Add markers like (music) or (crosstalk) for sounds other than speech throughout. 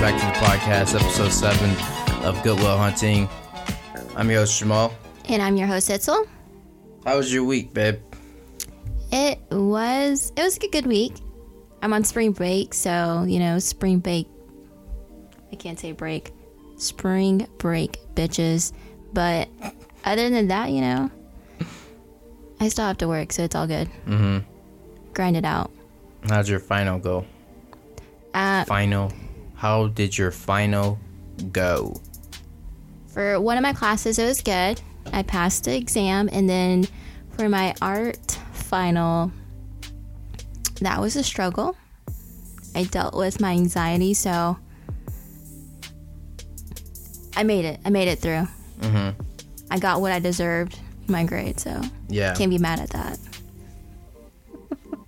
welcome back to the podcast, episode seven of Goodwill Hunting. I'm your host Jamal. And I'm your host, Itzel. How was your week, babe? It was it was a good week. I'm on spring break, so you know, spring break. I can't say break. Spring break, bitches. But other than that, you know, I still have to work, so it's all good. Mm-hmm. Grind it out. How'd your final go? Uh, Final. How did your final go? for one of my classes, it was good. I passed the exam, and then for my art final, that was a struggle. I dealt with my anxiety, so I made it. I made it through. Mm-hmm. I got what I deserved my grade, so Yeah. can't be mad at that.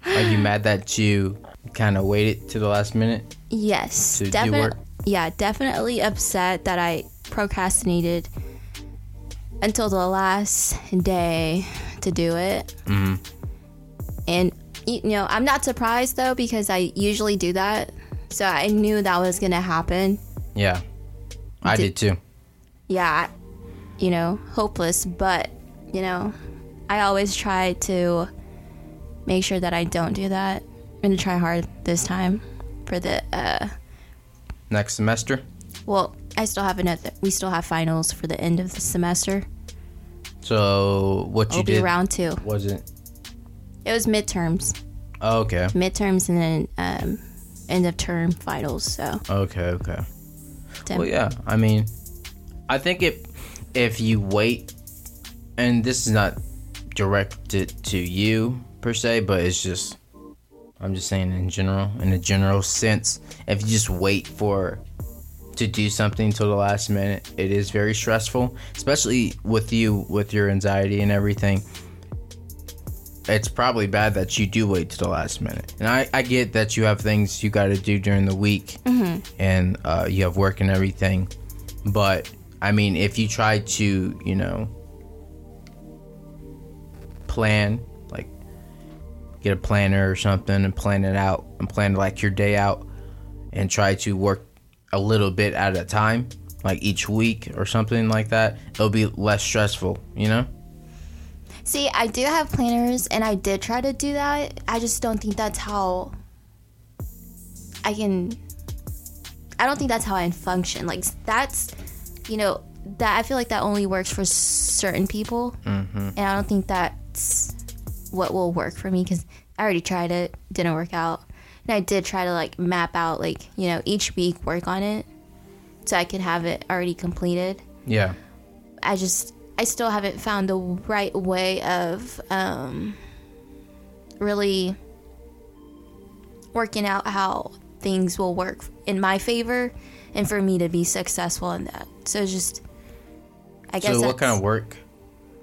Are you mad that you kind of waited to the last minute? Yes, do definitely. Yeah, definitely upset that I procrastinated until the last day to do it. Mm-hmm. And you know, I'm not surprised though because I usually do that. So I knew that was gonna happen. Yeah. I Did- did too. Yeah, you know, hopeless, but you know, I always try to make sure that I don't do that. I'm gonna try hard this time for the uh Next semester? well, I still have another we still have finals for the end of the semester. So what you It'll did round two. wasn't It was midterms. oh, okay. Midterms and then um end of term finals, so Okay, okay. Well, yeah. I mean, I think if if you wait, and this is not directed to you per se, but it's just I'm just saying in general, in a general sense, if you just wait for to do something till the last minute, it is very stressful, especially with you with your anxiety and everything. It's probably bad that you do wait to the last minute. And I, I get that you have things you got to do during the week and uh, you have work and everything. But I mean, if you try to, you know, plan, get a planner or something and plan it out and plan like your day out and try to work a little bit at a time, like each week or something like that, it'll be less stressful, you know? See, I do have planners and I did try to do that. I just don't think that's how I can I don't think that's how I function. Like that's you know, that I feel like that only works for certain people. Mm-hmm. And I don't think that's what will work for me cuz I already tried it, didn't work out. And I did try to like map out like, you know, each week work on it so I could have it already completed. Yeah. I just I still haven't found the right way of um, really working out how things will work in my favor and for me to be successful in that. So just I guess So, what kind of work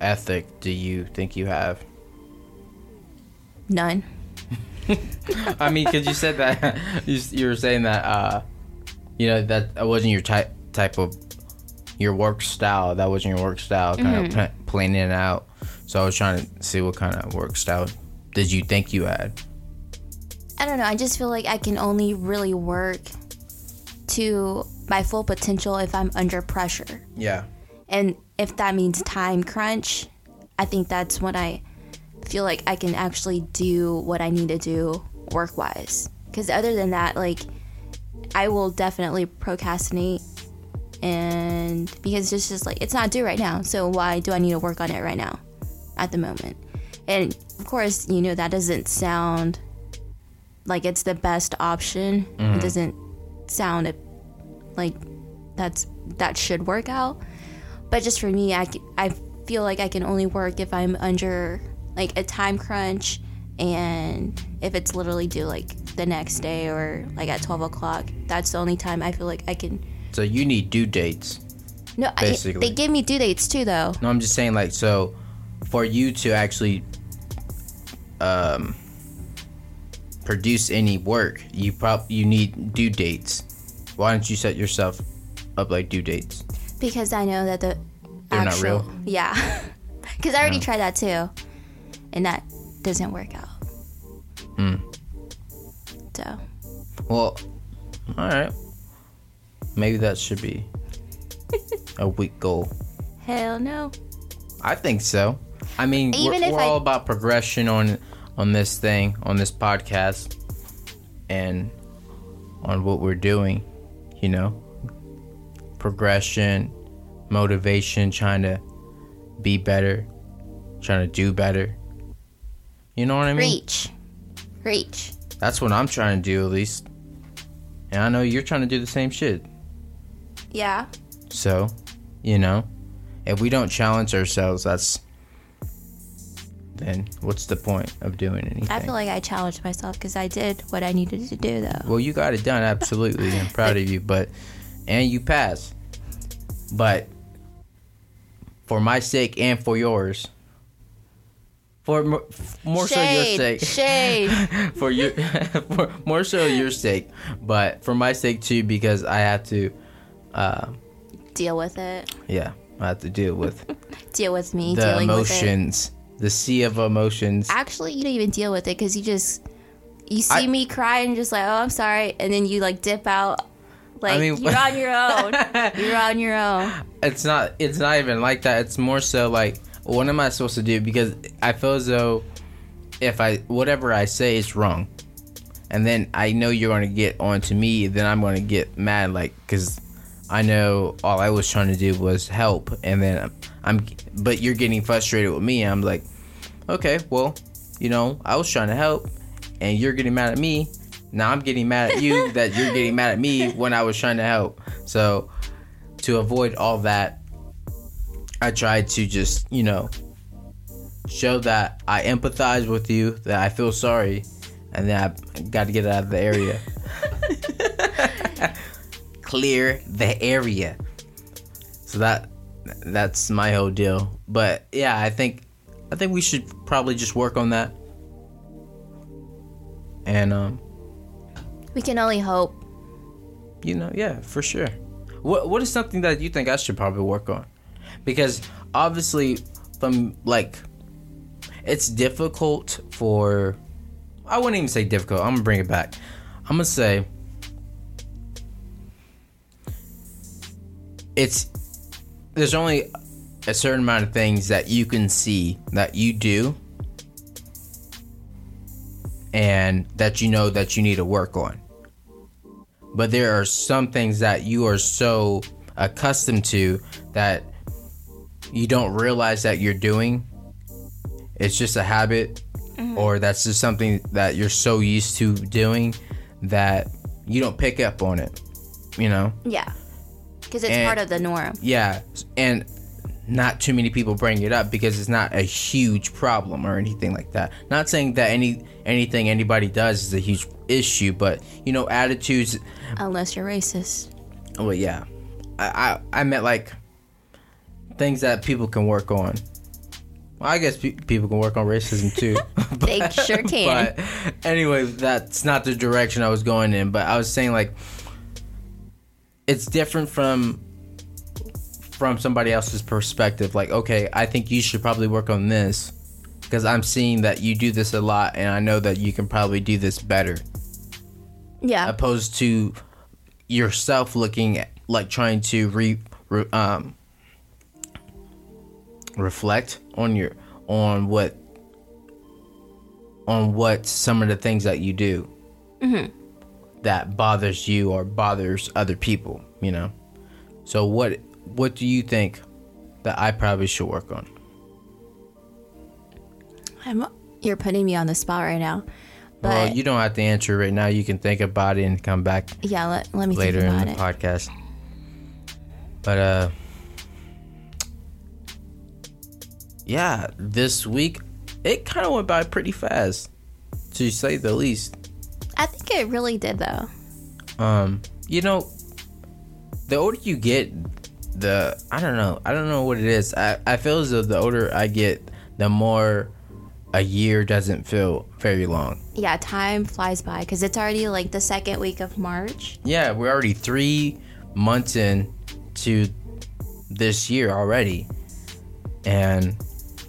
ethic do you think you have? None. (laughs) I mean, because you said that (laughs) you, you were saying that uh, you know that wasn't your type type of your work style. That wasn't your work style. Kind of pla- planning it out. So I was trying to see what kind of work style did you think you had? I don't know. I just feel like I can only really work to my full potential if I'm under pressure. Yeah. And if that means time crunch, I think that's when I feel like I can actually do what I need to do work wise. Because other than that, like, I will definitely procrastinate. And because it's just like, it's not due right now. So why do I need to work on it right now at the moment? And of course, you know, that doesn't sound like it's the best option. It mm-hmm. doesn't sound like that's that should work out but just for me I, I feel like i can only work if i'm under like a time crunch and if it's literally due like the next day or like at 12 o'clock that's the only time i feel like i can So you need due dates. no I, Basically. they give me due dates too though No, I'm just saying like so for you to actually um produce any work, you prob you need due dates. Why don't you set yourself up like due dates? because i know that the They're not real? yeah (laughs) because i already tried that too and that doesn't work out Hmm. so Well, all right. maybe that should be (laughs) a week goal. Hell no. I think so. I mean, Even we're, we're I- all about progression on on this thing, on this podcast, and on what we're doing. You know, progression, motivation, trying to be better, trying to do better. You know what I mean? Reach. Reach. That's what I'm trying to do, at least. And I know you're trying to do the same shit. Yeah. So, you know, if we don't challenge ourselves, that's then what's the point of doing anything? I feel like I challenged myself because I did what I needed to do, though. well, you got it done, absolutely. I'm proud of you, but and you passed. But for my sake and for yours, for more, more so your sake, Shade. (laughs) for your (laughs) for more so your sake, but for my sake too, because I have to, uh, Deal with it. yeah, I have to deal with (laughs) Deal with me the dealing with it. emotions, the sea of emotions. Actually, you don't even deal with it because you just you see I- me cry and just like, oh, I'm sorry, and then you like dip out. Like mean- you're on your own. you're on your own. It's not. It's not even like that. It's more so like, what am I supposed to do? Because I feel as though if I whatever I say is wrong, and then I know you're going to get on to me, then I'm going to get mad. Like, because I know all I was trying to do was help, and then I'm. But you're getting frustrated with me. I'm like, okay, well, you know, I was trying to help, and you're getting mad at me. Now I'm getting mad at you (laughs) that you're getting mad at me when I was trying to help. So to avoid all that, I tried to just, you know, show that I empathize with you, that I feel sorry, and then I got to get out of the area. (laughs) Clear the area. So that that's my whole deal. But yeah, I think I think we should probably just work on that. And um We can only hope. you know, yeah, for sure. What what is something that you think I should probably work on? Because obviously, from like, it's difficult for. I wouldn't even say difficult. I'm gonna bring it back. I'm gonna say it's there's only a certain amount of things that you can see that you do and that you know that you need to work on but there are some things that you are so accustomed to that you don't realize that you're doing. It's just a habit, mm-hmm. or that's just something that you're so used to doing that you don't pick up on it. You know? Yeah. Because it's And- part of the norm. Yeah. And not too many people bring it up because it's not a huge problem or anything like that. Not saying that any anything anybody does is a huge issue, but you know, attitudes Unless you're racist. Well, yeah, I, I I meant like things that people can work on. Well, I guess pe- people can work on racism too. (laughs) They (laughs) sure can. But anyway, that's not the direction I was going in. But I was saying like it's different from from somebody else's perspective. Like, okay, I think you should probably work on this because I'm seeing that you do this a lot, and I know that you can probably do this better Yeah. opposed to yourself looking at, like trying to re, re um reflect on your on what on what some of the things that you do that bothers you or bothers other people you know so what what do you think that i probably should work on I'm, you're putting me on the spot right now. But well you don't have to answer right now you can think about it and come back yeah, let, let me later in the it. podcast. But uh yeah, this week it kind of went by pretty fast, to say the least. I think it really did though. Um, you know, the older you get, the I don't know, I don't know what it is. I I feel as though the older I get, the more a year doesn't feel very long. Yeah, time flies by because it's already like the second week of March. Yeah, we're already three months in to this year already. And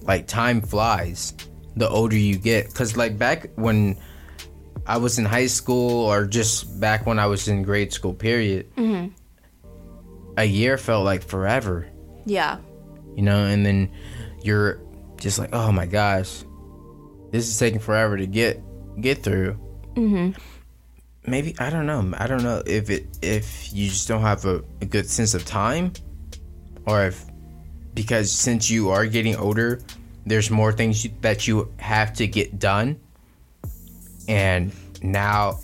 like time flies the older you get. Cause like back when I was in high school or just back when I was in grade school, period, a year felt like forever. Yeah. you know, and then you're just like, oh my gosh, this is taking forever to get get through. Mm-hmm. Maybe I don't know. I don't know if it if you just don't have a, a good sense of time, or if because since you are getting older, there's more things you, that you have to get done, and now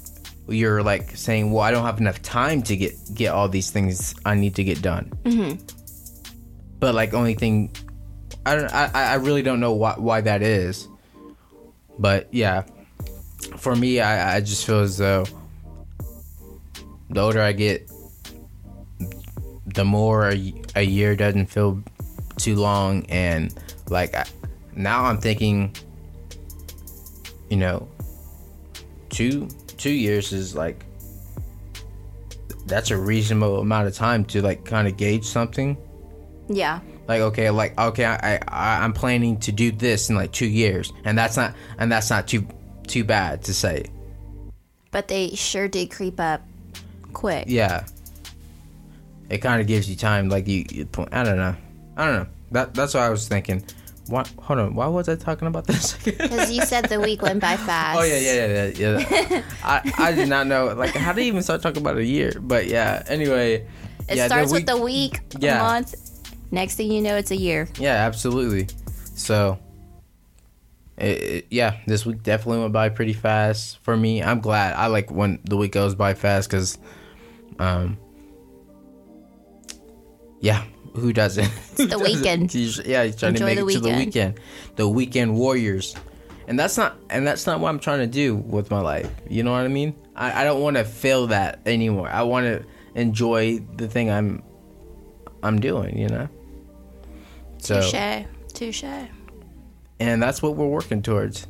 you're like saying, well, I don't have enough time to get get all these things I need to get done mm-hmm. but like only thing I don't I, I really don't know why why that is. But yeah. For me I, I just feel as though the older I get the more a, a year doesn't feel too long and like I, now I'm thinking you know two two years is like that's a reasonable amount of time to like kind of gauge something. Yeah. like okay like okay I, I i'm planning to do this in like two years and that's not and that's not too too bad to say. But they sure did creep up quick. yeah. It kind of gives you time like you, you i don't know. I don't know. That that's what i was thinking what hold on why was i talking about this (laughs) Because you said the week went by (laughs) fast. oh yeah yeah yeah yeah, (laughs) i i did not know like how did you even start talking about a year but yeah anyway It yeah, starts week- with the week, Yeah. month. Next thing you know, it's a year. Yeah, absolutely. So, it, it- yeah, this week definitely went by pretty fast for me. I'm glad. I like when the week goes by fast because, um, yeah, who doesn't? It's the (laughs) weekend. yeah, he's trying Enjoy to make it to the weekend. weekend. The weekend warriors, and that's not and that's not what I'm trying to do with my life. You know what I mean? I, I don't want to feel that anymore. I want to enjoy the thing I'm I'm doing. You know. So Touche. Touche. and that's what we're working towards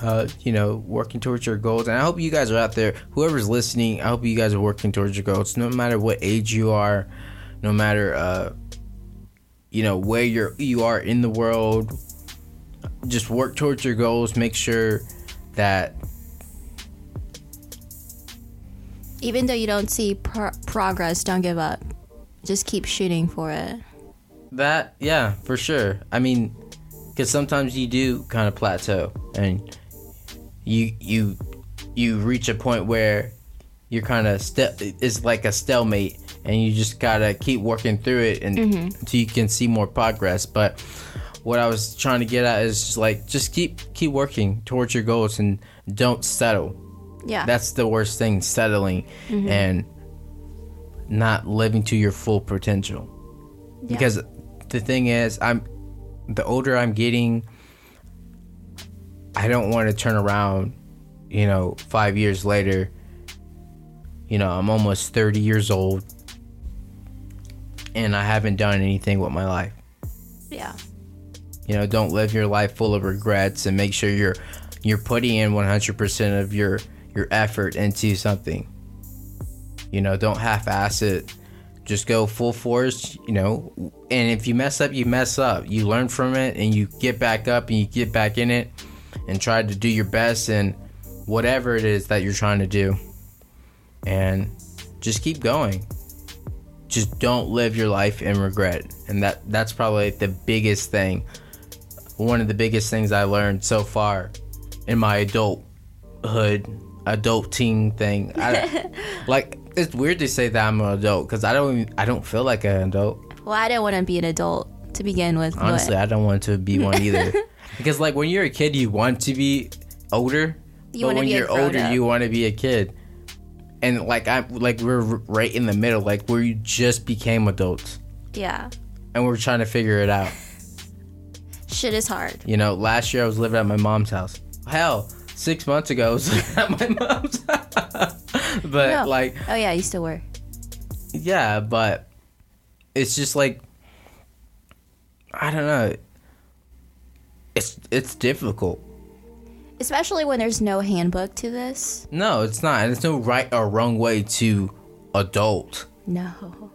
uh, you know working towards your goals and i hope you guys are out there whoever's listening i hope you guys are working towards your goals no matter what age you are no matter uh, you know where you're you are in the world just work towards your goals make sure that Even though you don't see pro- progress, don't give up. Just keep shooting for it. That yeah, for sure. I mean, because sometimes you do kind of plateau, and you you you reach a point where you're kind of ste- it's like a stalemate, and you just gotta keep working through it, and mm-hmm. until you can see more progress. But what I was trying to get at is just like just keep keep working towards your goals, and don't settle. Yeah. That's the worst thing, settling mm-hmm. and not living to your full potential. Because the thing is, I'm the older I'm getting, I don't want to turn around, you know, 5 years later. You know, I'm almost 30 years old and I haven't done anything with my life. yeah. You know, don't live your life full of regrets and make sure you're you're putting in 100% of your your effort into something. You know, don't half-ass it. Just go full force, you know. And if you mess up, you mess up. You learn from it and you get back up and you get back in it and try to do your best and whatever it is that you're trying to do. And just keep going. Just don't live your life in regret. And that that's probably the biggest thing one of the biggest things I learned so far in my adulthood, adulting thing. I, (laughs) like it's weird to say that I'm an adult because I don't even, I don't feel like an adult. Well, I didn't want to be an adult to begin with. but- Honestly, I don't want to be one either. (laughs) because like when you're a kid, you want to be older, You but when you're older, grown-up. you want to be a kid. And like I like we're right in the middle, like where you just became adults, yeah. and we're trying to figure it out. (laughs) Shit is hard. You know, last year I was living at my mom's house. Hell, six months ago I was (laughs) living at my mom's house. (laughs) but No. like, Oh, yeah, you still were. yeah, but it's just like I don't know. It's it's difficult. Especially when there's no handbook to this. No, it's not. There's no right or wrong way to adult. No.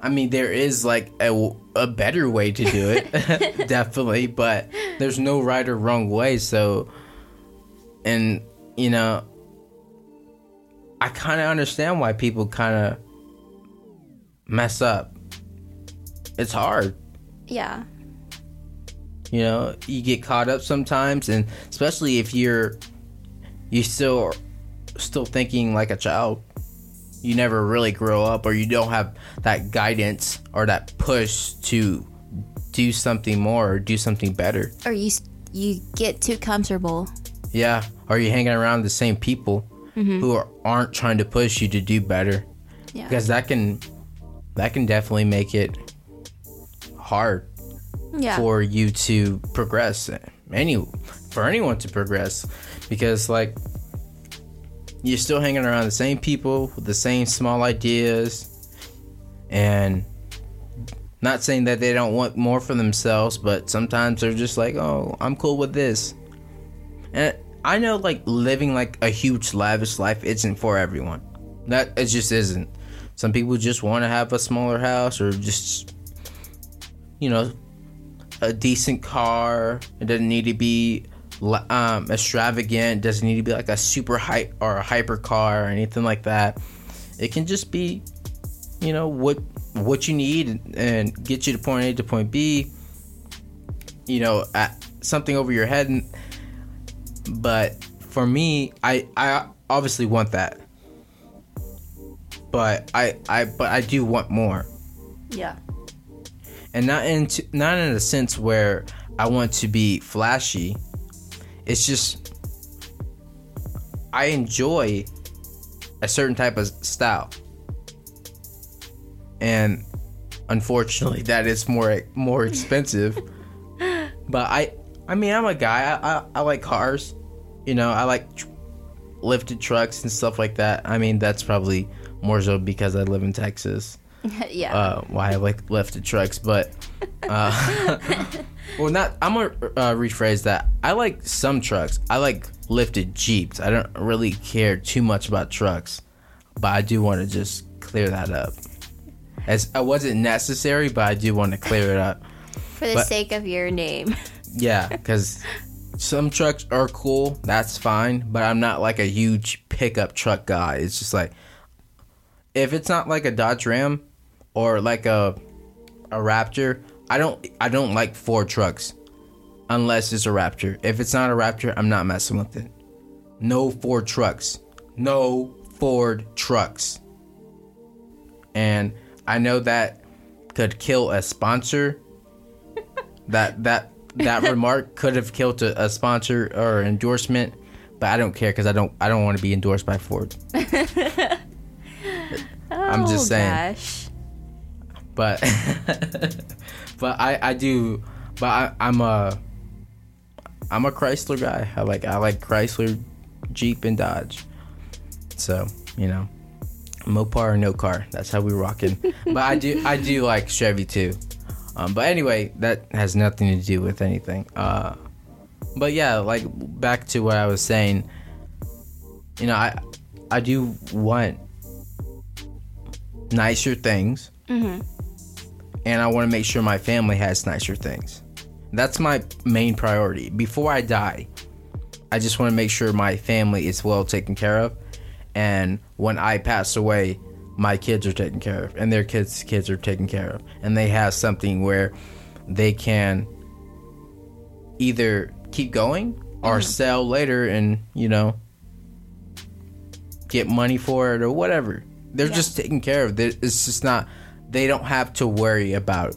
I mean, there is like a, a better way to do it, (laughs) (laughs) definitely, but there's no right or wrong way. So, and you know, I kind of understand why people kind of mess up. It's hard. Yeah. You know, you get caught up sometimes, and especially if you're you still still thinking like a child. You never really grow up, or you don't have that guidance or that push to do something more or do something better. Or you you get too comfortable. Yeah, or you hanging around the same people mm-hmm. who are, aren't trying to push you to do better. Yeah. Because that can that can definitely make it hard yeah. for you to progress any for anyone to progress because like you're still hanging around the same people with the same small ideas and not saying that they don't want more for themselves but sometimes they're just like oh i'm cool with this. And i know like living like a huge lavish life isn't for everyone. That it just isn't. Some people just want to have a smaller house or just you know a decent car. It doesn't need to be um, extravagant. It doesn't need to be like a super hype or a hyper car or anything like that. It can just be, you know, what what you need and get you to point A to point B. You know, something over your head. But for me, I I obviously want that. But I I but I do want more Yeah. And not in not in a sense where I want to be flashy. It's just I enjoy a certain type of style, and unfortunately, that is more more expensive. (laughs) but I I mean I'm a guy. I, I, I like cars. You know I like tr- lifted trucks and stuff like that. I mean that's probably more so because I live in Texas (laughs) yeah. uh, why I like lifted trucks, but uh, (laughs) well, not. I'm gonna uh, rephrase that. I like some trucks. I like lifted jeeps. I don't really care too much about trucks, but I do want to just clear that up. As it wasn't necessary, but I do want to clear it up. For the but- sake of your name. (laughs) Yeah, because some trucks are cool. That's fine, but I'm not like a huge pickup truck guy. It's just like if it's not like a Dodge Ram or like a a Raptor, I don't I don't like Ford trucks unless it's a Raptor. If it's not a Raptor, I'm not messing with it. No Ford trucks. No Ford trucks. And I know that could kill a sponsor. (laughs) that that that remark could have killed a, a sponsor or endorsement, but I don't care because I don't I don't want to be endorsed by Ford. (laughs) I'm just Oh, saying. Gosh. But (laughs) but I I do but I, I'm a I'm a Chrysler guy. I like I like Chrysler, Jeep, and Dodge. So you know, Mopar or no car. That's how we rocking. (laughs) but I do I do like Chevy too. Um, but anyway, that has nothing to do with anything. Uh, but yeah, like back to what I was saying. You know, I I do want nicer things and I want to make sure my family has nicer things. That's my main priority. Before I die, I just want to make sure my family is well taken care of, and when I pass away, my kids are taken care of, and their kids' kids are taken care of, and they have something where they can either keep going or mm-hmm. sell later, and you know, get money for it or whatever. They're Yeah. just taken care of. It's just not. They don't have to worry about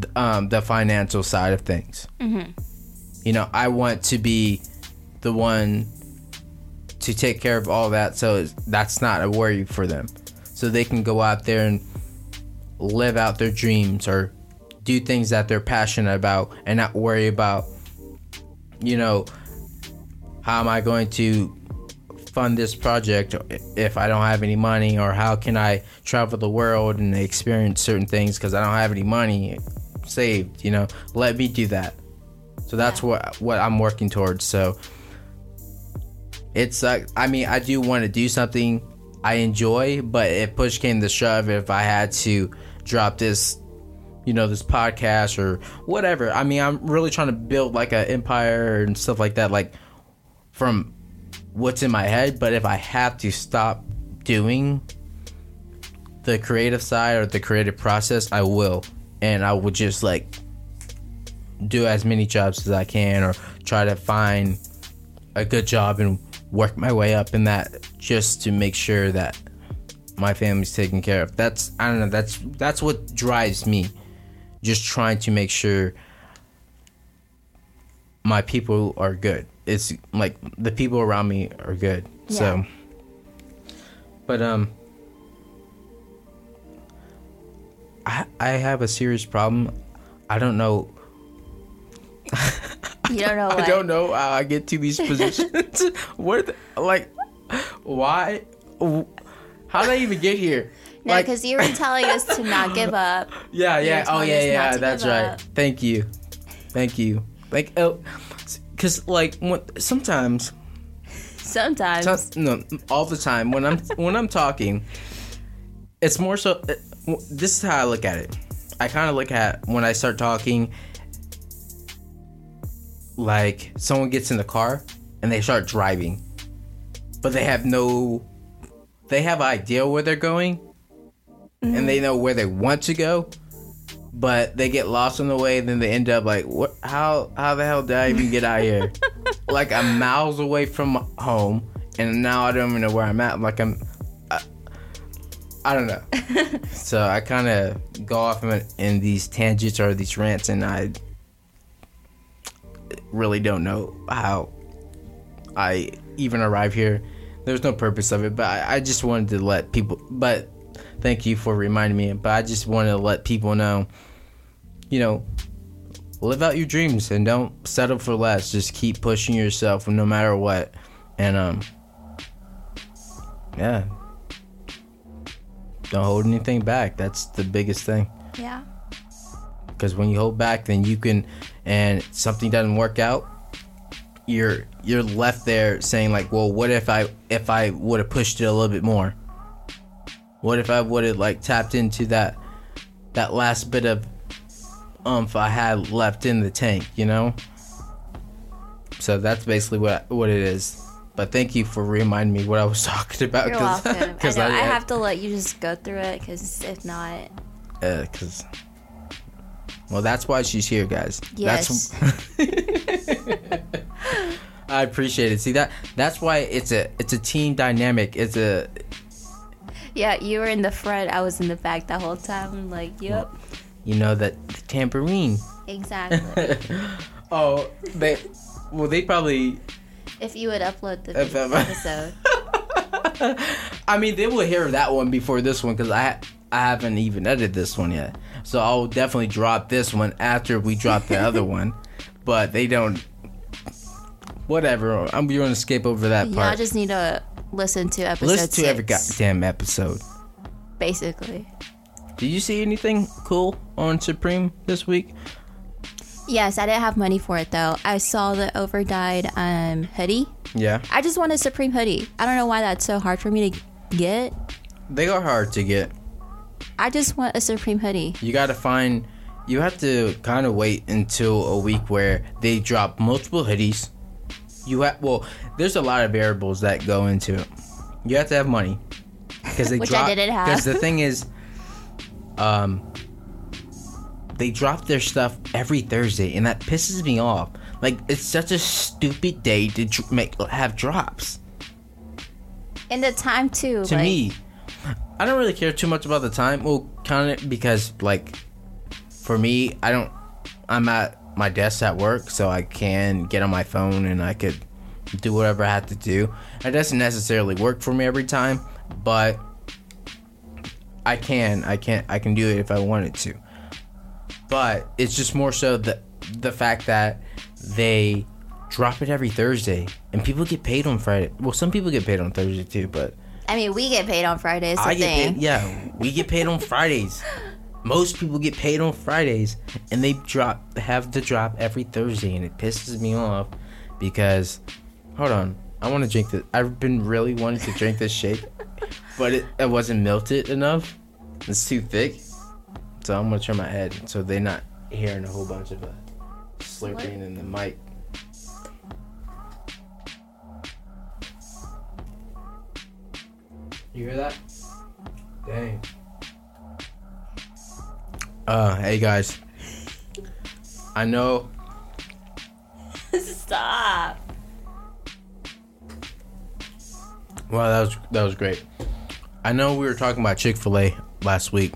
th- um, the financial side of things. You know, I want to be the one to take care of all that, so it's- that's not a worry for them. So they can go out there and live out their dreams or do things that they're passionate about and not worry about, you know, how am I going to fund this project if I don't have any money, or how can I travel the world and experience certain things because I don't have any money saved? You know, let me do that. So that's what what I'm working towards. So it's like I mean I do want to do something I enjoy, but if push came to shove, if I had to drop this, you know, this podcast or whatever, I mean I'm really trying to build like an empire and stuff like that, like from what's in my head. But if I have to stop doing the creative side or the creative process, I will, and I would just like do as many jobs as I can or try to find a good job and work my way up in that just to make sure that my family's taken care of. That's I don't know, that's that's what drives me. Just trying to make sure my people are good. It's like the people around me are good. So but um I I have a serious problem. I don't know You don't know (laughs) what. I don't know how I get to these positions. (laughs) what, the, like, why? How did I even get here? No, like, because you were telling us to not give (laughs) up. yeah, yeah. Oh, yeah, yeah. That's right. up. Thank you, thank you. Like, oh, because like when, sometimes, Sometimes. some- no, all the time when I'm when I'm talking, it's more so. This is how I look at it. I kind of look at when I start talking like someone gets in the car and they start driving but they have no they have idea where they're going and they mm-hmm. know where they want to go but they get lost on the way and then they end up like what how how the hell did i even get out here (laughs) like i'm miles away from home and now i don't even know where i'm at like i'm i, I don't know (laughs) so i kind of go off in, in these tangents or these rants and i really don't know how I even arrive here. There's no purpose of it, but I, I just wanted to let people. But thank you for reminding me. But I just wanted to let people know, you know, live out your dreams and don't settle for less. Just keep pushing yourself no matter what. And um, yeah, don't hold anything back. That's the biggest thing yeah. because when you hold back then you can and something doesn't work out you're you're left there saying like well what if i if i would have pushed it a little bit more what if i would have like tapped into that that last bit of umph i had left in the tank you know so that's basically what what it is but thank you for reminding me what i was (laughs) talking about You're welcome. (laughs) I, know, because I, have to let you just go through it because if not, because Uh, well that's why she's here guys Yes. that's (laughs) i appreciate it see that that's why it's a it's a team dynamic it's a yeah, you were in the front, I was in the back the whole time. I'm like, yep, you know that the tambourine exactly. (laughs) oh they well they probably if you would upload the episode. (laughs) i mean they will hear that one before this one because i i haven't even edited this one yet so i'll definitely drop this one after we drop the other (laughs) one but they don't whatever i'm you're going to skip over that part. Y'all just need to listen to episode listen to six, every goddamn episode basically. Did you see anything cool on Supreme this week? Yes, I didn't have money for it though. I saw the overdyed um hoodie. Yeah. I just want a Supreme hoodie. I don't know why that's so hard for me to get. They are hard to get. I just want a Supreme hoodie. You got to find you have to kind of wait until a week where they drop multiple hoodies. You have well, there's a lot of variables that go into it. You have to have money because they (laughs) Which I drop. didn't have. Because the thing is, um, they drop their stuff every Thursday, and that pisses me off. Like it's such a stupid day to dr- make have drops. And the time too. to like, me i don't really care too much about the time well kind of because like for me i don't i'm at my desk at work so i can get on my phone and i could do whatever i have to do it doesn't necessarily work for me every time but i can i can i can do it if i wanted to but it's just more so the the fact that they drop it every thursday and people get paid on friday well some people get paid on thursday too but I mean, we get paid on Fridays. I get thing. paid. Yeah, we get paid on Fridays. (laughs) Most people get paid on Fridays, and they drop have to drop every Thursday, and it pisses me off because. Hold on, I want to drink this. I've been really wanting to drink this shake, but it, it wasn't melted enough. It's too thick, so I'm gonna turn my head so they're not hearing a whole bunch of uh, slurping in the mic. You hear that? Dang. Uh, hey guys. I know. (laughs) Stop. Well, that was that was great. I know we were talking about Chick Fil A last week,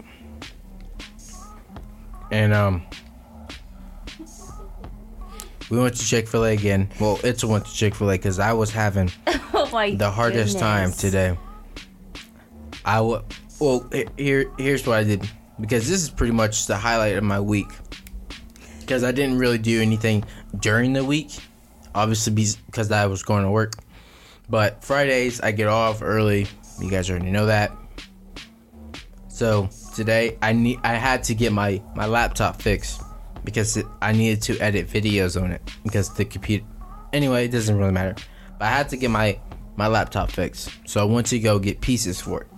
and um, we went to Chick Fil A again. Well, it's a went to Chick Fil A because I was having (laughs) Oh the hardest time goodness. today. I w- well here here's what I did because this is pretty much the highlight of my week because I didn't really do anything during the week, obviously because I was going to work. But Fridays I get off early. You guys already know that. So today I need I had to get my my laptop fixed because it, I needed to edit videos on it because the computer. Anyway, it doesn't really matter. But I had to get my my laptop fixed, so I want to go get pieces for it.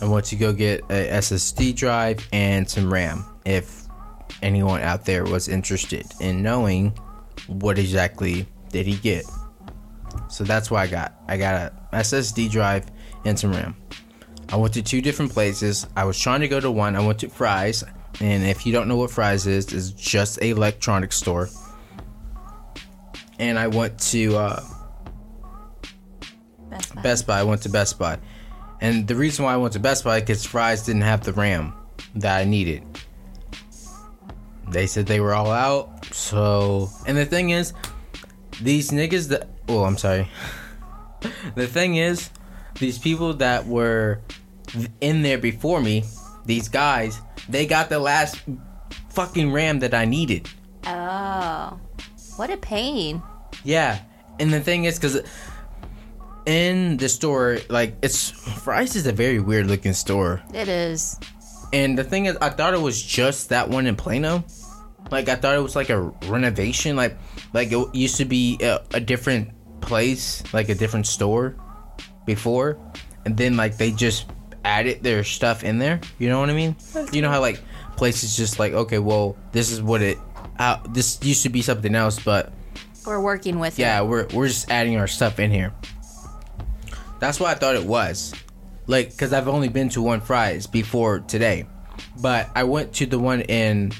I want to go get a SSD drive and some RAM. If anyone out there was interested in knowing what exactly did he get, so that's what I got. I got a SSD drive and some RAM. I went to two different places. I was trying to go to one. I went to Fry's, and if you don't know what Fry's is, it's just a electronics store. And I went to uh, Best Buy. Best Buy. I went to Best Buy, and the reason why I went to Best Buy because Fry's didn't have the RAM that I needed. They said they were all out. So, and the thing is, these niggas that. Oh, I'm sorry. (laughs) the thing is, these people that were in there before me, these guys, they got the last fucking RAM that I needed. Oh, what a pain. Yeah, and the thing is, because in the store, like it's Fry's is a very weird looking store, It is. and the thing is, I thought it was just that one in Plano. Like I thought it was like a renovation, like like it used to be a, a different place, like a different store before, and then like they just added their stuff in there. You know what I mean? You know how like places just like okay, well this is what it. Uh, this used to be something else, but We're working with yeah, it. we're we're just adding our stuff in here. That's what I thought it was. Like, cause I've only been to one Fry's before today, but I went to the one in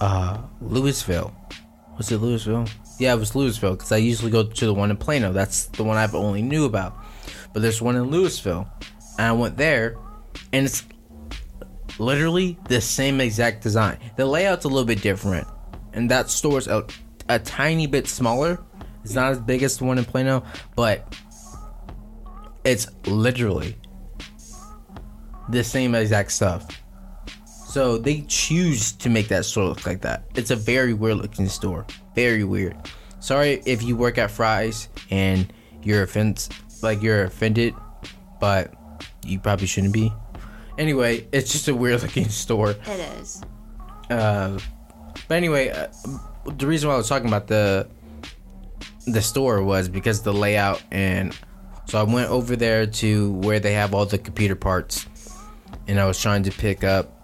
uh Lewisville. Was it Lewisville? Yeah, it was Lewisville because I usually go to the one in Plano. That's the one I've only knew about. But there's one in Lewisville, and I went there, and it's literally the same exact design. The layout's a little bit different, and that store's a, a tiny bit smaller. It's not as big as the one in Plano, but it's literally the same exact stuff. So they choose to make that store look like that. It's a very weird looking store. Very weird. Sorry if you work at Fry's and you're offended, like you're offended, but you probably shouldn't be. Anyway, it's just a weird looking store. It is. Uh, but anyway, uh, the reason why I was talking about the the store was because the layout, and so I went over there to where they have all the computer parts, and I was trying to pick up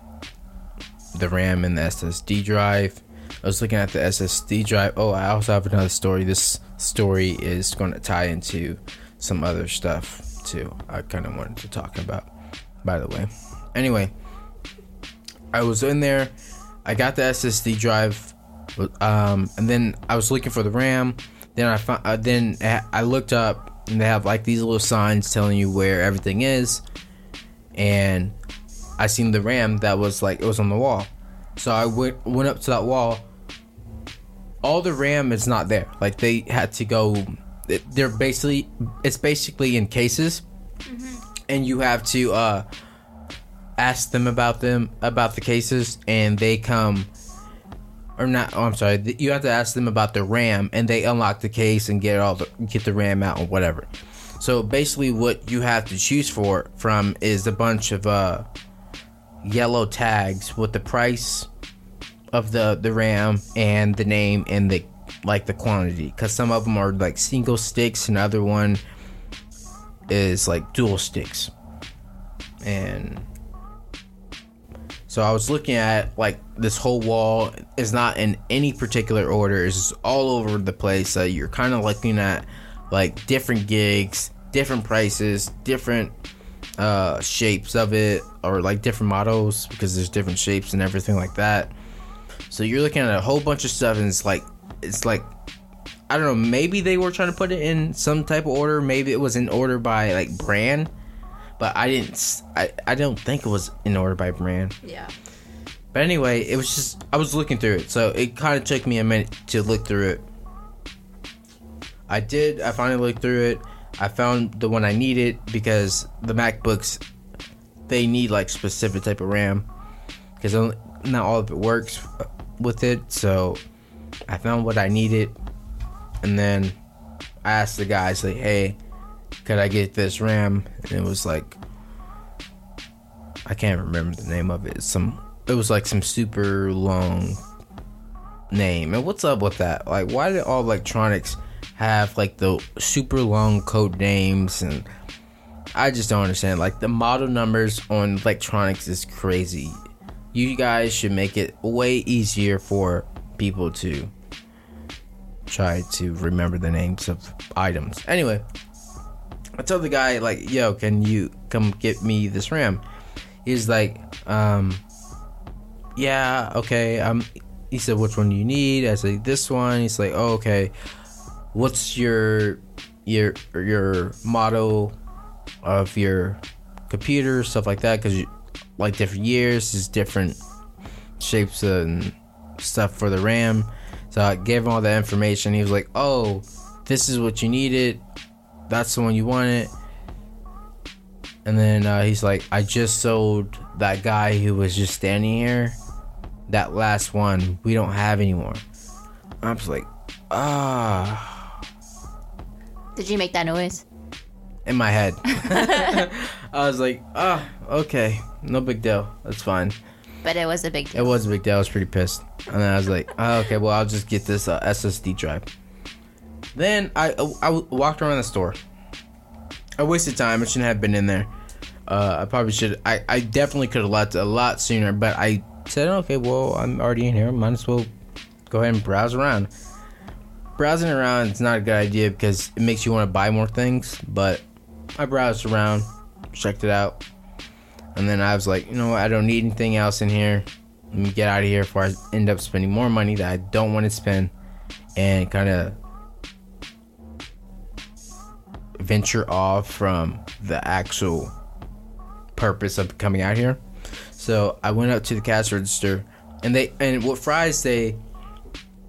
the RAM and the SSD drive. I was looking at the SSD drive. Oh, I also have another story. This story is going to tie into some other stuff too. I kind of wanted to talk about, by the way. Anyway, I was in there. I got the SSD drive, um, and then I was looking for the RAM. Then I found, uh, then I looked up, and they have like these little signs telling you where everything is, and I seen the RAM that was like it was on the wall. So I went went up to that wall. All the RAM is not there. Like they had to go. They're basically it's basically in cases, and you have to uh ask them about them about the cases, and they come. Or not? Oh, I'm sorry. You have to ask them about the RAM, and they unlock the case and get all the get the RAM out or whatever. So basically, what you have to choose for from is a bunch of uh yellow tags with the price of the the RAM and the name and the like the quantity. Because some of them are like single sticks and other one is like dual sticks. And so I was looking at like this whole wall is not in any particular order. It's all over the place. So you're kind of looking at like different gigs different prices different uh, shapes of it or like different models because there's different shapes and everything like that. So you're looking at a whole bunch of stuff and it's like it's like I don't know, maybe they were trying to put it in some type of order, maybe it was in order by like brand, but I didn't I I don't think it was in order by brand. Yeah. But anyway, it was just I was looking through it, so it kind of took me a minute to look through it. I did. I finally looked through it. I found the one I needed because the MacBooks they need like specific type of RAM because not all of it works with it. So I found what I needed, and then I asked the guys like, "Hey, could I get this RAM?" And it was like I can't remember the name of it. Some it was like some super long name. And what's up with that? Like, why did all electronics have like the super long code names? And I just don't understand. Like, the model numbers on electronics is crazy. You guys should make it way easier for people to try to remember the names of items. Anyway, I told the guy, like, yo, can you come get me this RAM? He's like, um, yeah, okay. Um, he said, which one do you need? I said, this one. He's like, oh, okay. What's your your your model of your computer, stuff like that? Because like different years, is different shapes and stuff for the RAM. So I gave him all that information. He was like, oh, this is what you needed. That's the one you wanted. And then uh, he's like, I just sold that guy who was just standing here that last one we don't have anymore. I'm just like, ah. Did you make that noise? In my head. (laughs) (laughs) I was like, ah, okay, no big deal. That's fine. But it was a big deal. It was a big deal. I was pretty pissed. And then I was like, oh, okay, well, I'll just get this uh, SSD drive. Then I, I walked around the store. I wasted time. I shouldn't have been in there. Uh, I probably should. I, I definitely could have left a lot sooner, but I said, okay, well, I'm already in here. Might as well go ahead and browse around. Browsing around is not a good idea because it makes you want to buy more things. But I browsed around, checked it out, and then I was like, you know what? I don't need anything else in here. Let me get out of here before I end up spending more money that I don't want to spend, and kind of venture off from the actual purpose of coming out here. So I went up to the cash register, and they and what Fry's they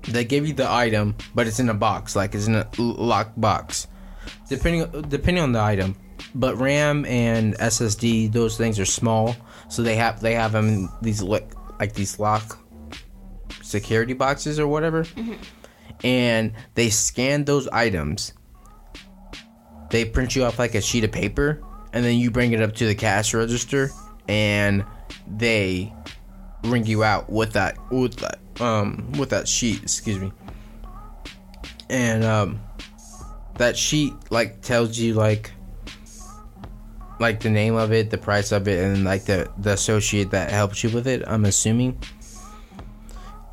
they give you the item, but it's in a box, like it's in a locked box, depending depending on the item. But RAM and SSD, those things are small, so they have they have them in these like like these lock security boxes or whatever, mm-hmm. and they scan those items. They print you off like a sheet of paper, and then you bring it up to the cash register, and they ring you out with that with that um with that sheet excuse me. And um that sheet like tells you like like the name of it the price of it and like the the associate that helps you with it i'm assuming.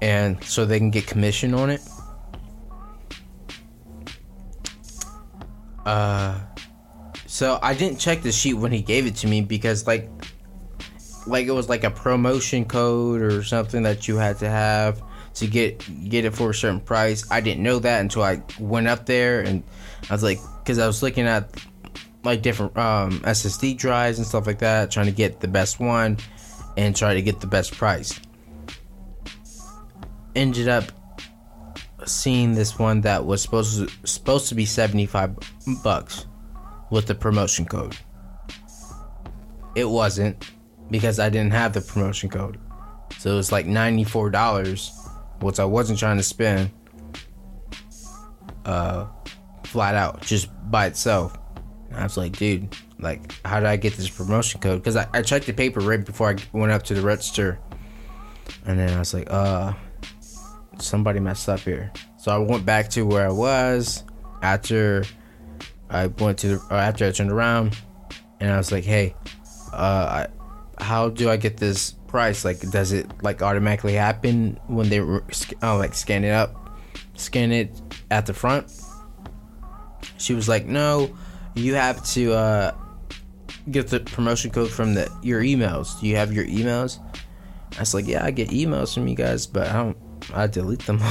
And so they can get commission on it. Uh so i didn't check the sheet when he gave it to me because like like it was like a promotion code or something that you had to have to get get it for a certain price. I didn't know that until I went up there and I was like, because I was looking at like different um, SSD drives and stuff like that, trying to get the best one and try to get the best price. Ended up seeing this one that was supposed to supposed to be 75 bucks with the promotion code. It wasn't because I didn't have the promotion code. So it was like $94, which I wasn't trying to spend uh, flat out, just by itself. And I was like, dude, like, how did I get this promotion code? Because I, I checked the paper right before I went up to the register. And then I was like, uh, somebody messed up here. So I went back to where I was after I went to the, after I turned around and I was like, hey, uh, I, how do I get this price? Like, does it like automatically happen when they oh, like scan it up, scan it at the front? She was like, no, you have to uh, get the promotion code from the your emails. Do you have your emails? I was like, yeah, I get emails from you guys, but I don't. I delete them. (laughs)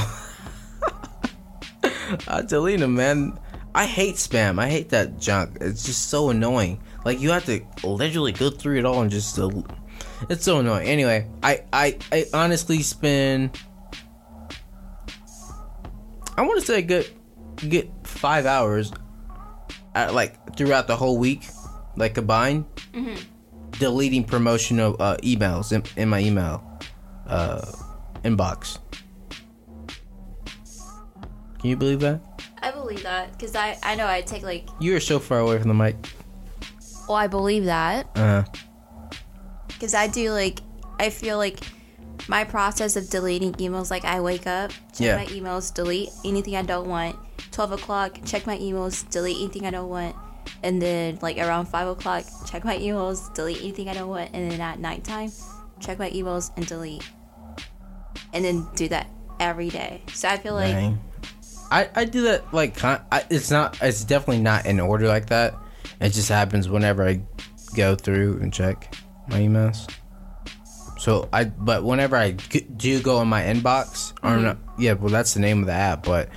I delete them, man. I hate spam. I hate that junk. It's just so annoying. Like you have to literally go through it all and just. Del- it's so annoying. Anyway, I I I honestly spend. I want to say a good, get five hours, at, like throughout the whole week, like combined, deleting promotional uh, emails in, in my email uh, inbox. Can you believe that? I believe that because I I know I take like You are so far away from the mic. Well I believe that. Uh, because I do like I feel like my process of deleting emails like I wake up check Yeah. my emails delete anything I don't want. Twelve o'clock check my emails delete anything I don't want. And then like around five o'clock check my emails delete anything I don't want. And then at nighttime check my emails and delete. And then do that every day. So I feel like dang. I, I do that like I, it's not it's definitely not in order like that. It just happens whenever I go through and check my emails. So I but whenever I do go in my inbox or mm-hmm. not, yeah, well that's the name of the app, but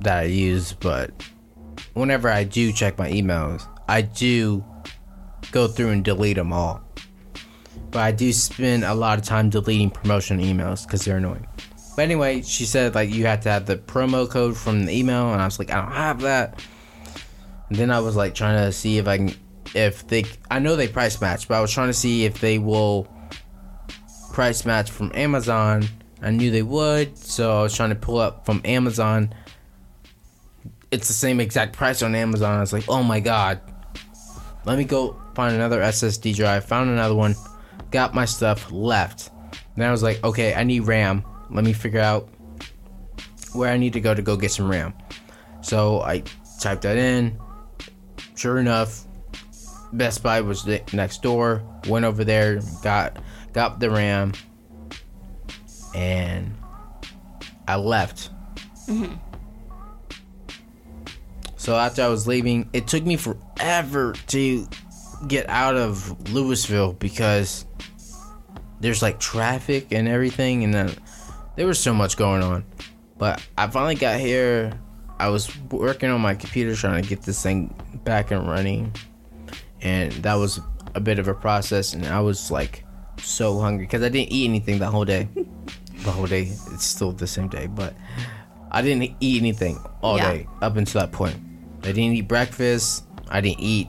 that I use. But whenever I do check my emails, I do go through and delete them all. But I do spend a lot of time deleting promotion emails because they're annoying. But anyway, she said like you had to have the promo code from the email, and I was like, I don't have that. Then I was like trying to see if I can, if they, I know they price match, but I was trying to see if they will price match from Amazon. I knew they would, so I was trying to pull up from Amazon. It's the same exact price on Amazon. I was like, oh my god. Let me go find another SSD drive. Found another one. Got my stuff left. Then I was like, okay, I need RAM. Let me figure out where I need to go to go get some RAM. So I typed that in. Sure enough, Best Buy was the next door. Went over there, got got the RAM, and I left. Mm-hmm. So after I was leaving, it took me forever to get out of Lewisville because there's like traffic and everything, and then there was so much going on. But I finally got here. I was working on my computer trying to get this thing back and running, and that was a bit of a process. And I was like so hungry because I didn't eat anything the whole day. (laughs) the whole day, it's still the same day, but I didn't eat anything all Yeah. day up until that point. I didn't eat breakfast. I didn't eat.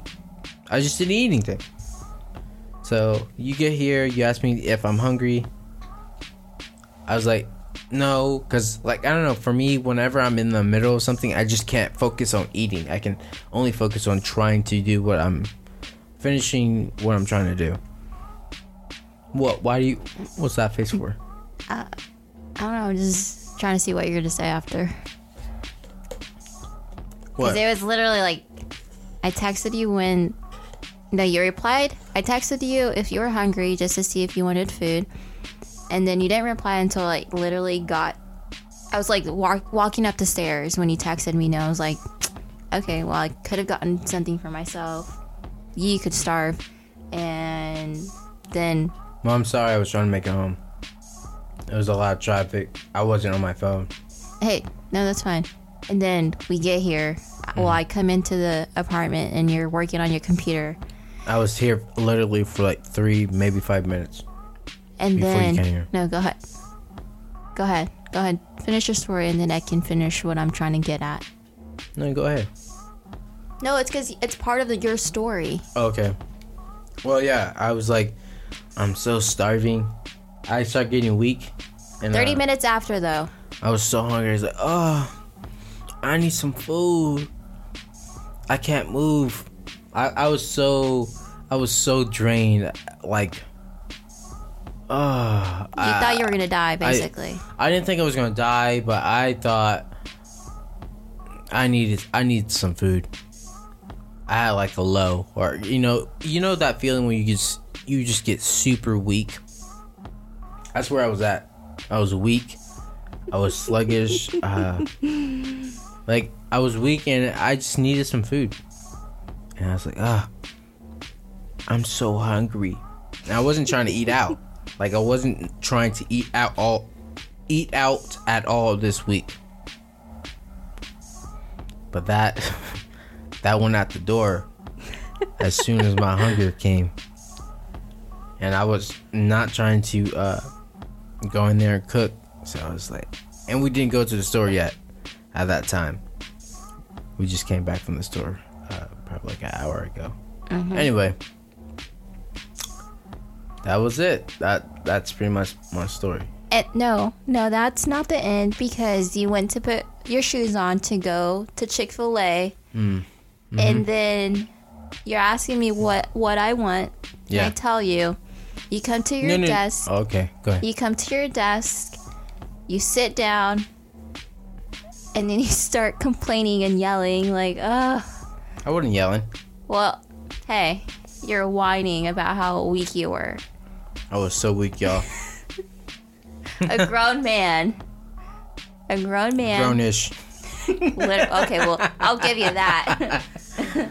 I just didn't eat anything. So you get here, you ask me if I'm hungry. I was like, no, because like I don't know. For me, whenever I'm in the middle of something, I just can't focus on eating. I can only focus on trying to do what I'm finishing what I'm trying to do. What? Why do you? What's that face for? Uh, I don't know I'm just trying to see what you're gonna say after What? Because it was literally like, I texted you when, no, you replied. I texted you if you were hungry just to see if you wanted food. And then you didn't reply until like literally got, I was like walk, walking up the stairs when you texted me. And I was like, okay, well, I could have gotten something for myself. You could starve. And then, Well, I'm sorry. I was trying to make it home. It was a lot of traffic. I wasn't on my phone. hey, no, that's fine. And then we get here. Well, mm-hmm. I come into the apartment and you're working on your computer. I was here literally for like three, maybe five minutes. And Before then came no, go ahead. Go ahead. Go ahead. Finish your story, and then I can finish what I'm trying to get at. No, go ahead. No, it's because it's part of the, your story. Okay. Well, yeah, I was like, I'm so starving. I start getting weak. And Thirty uh, minutes after, though. I was so hungry. I was like, oh, I need some food. I can't move. I, I was so, I was so drained. Like, oh, You thought you were gonna die, basically. I didn't think I was gonna die, but I thought I needed I need some food. I had like a low, or you know, you know that feeling when you just you just get super weak. That's where I was at. I was weak. I was sluggish. Uh, (laughs) like I was weak, and I just needed some food. And I was like, ah. I'm so hungry. And I wasn't trying to eat out. Like I wasn't trying to eat out all eat out at all this week. But that (laughs) that went out the door (laughs) as soon as my hunger came. And I was not trying to uh, go in there and cook. So I was like, and we didn't go to the store yet at that time. We just came back from the store uh, probably like an hour ago. Anyway, that was it. That that's pretty much my story. And no, no, that's not the end because you went to put your shoes on to go to Chick Fil A, Mm. and then you're asking me what what I want. And Yeah. I tell you, you come to your desk. Okay, go ahead. You come to your desk, you sit down, and then (laughs) you start complaining and yelling like, "Ugh." I wasn't yelling. Well, hey, you're whining about how weak you were. I was so weak, y'all. A grown man. A grown man. Grownish. Okay, well, I'll give you that. (laughs)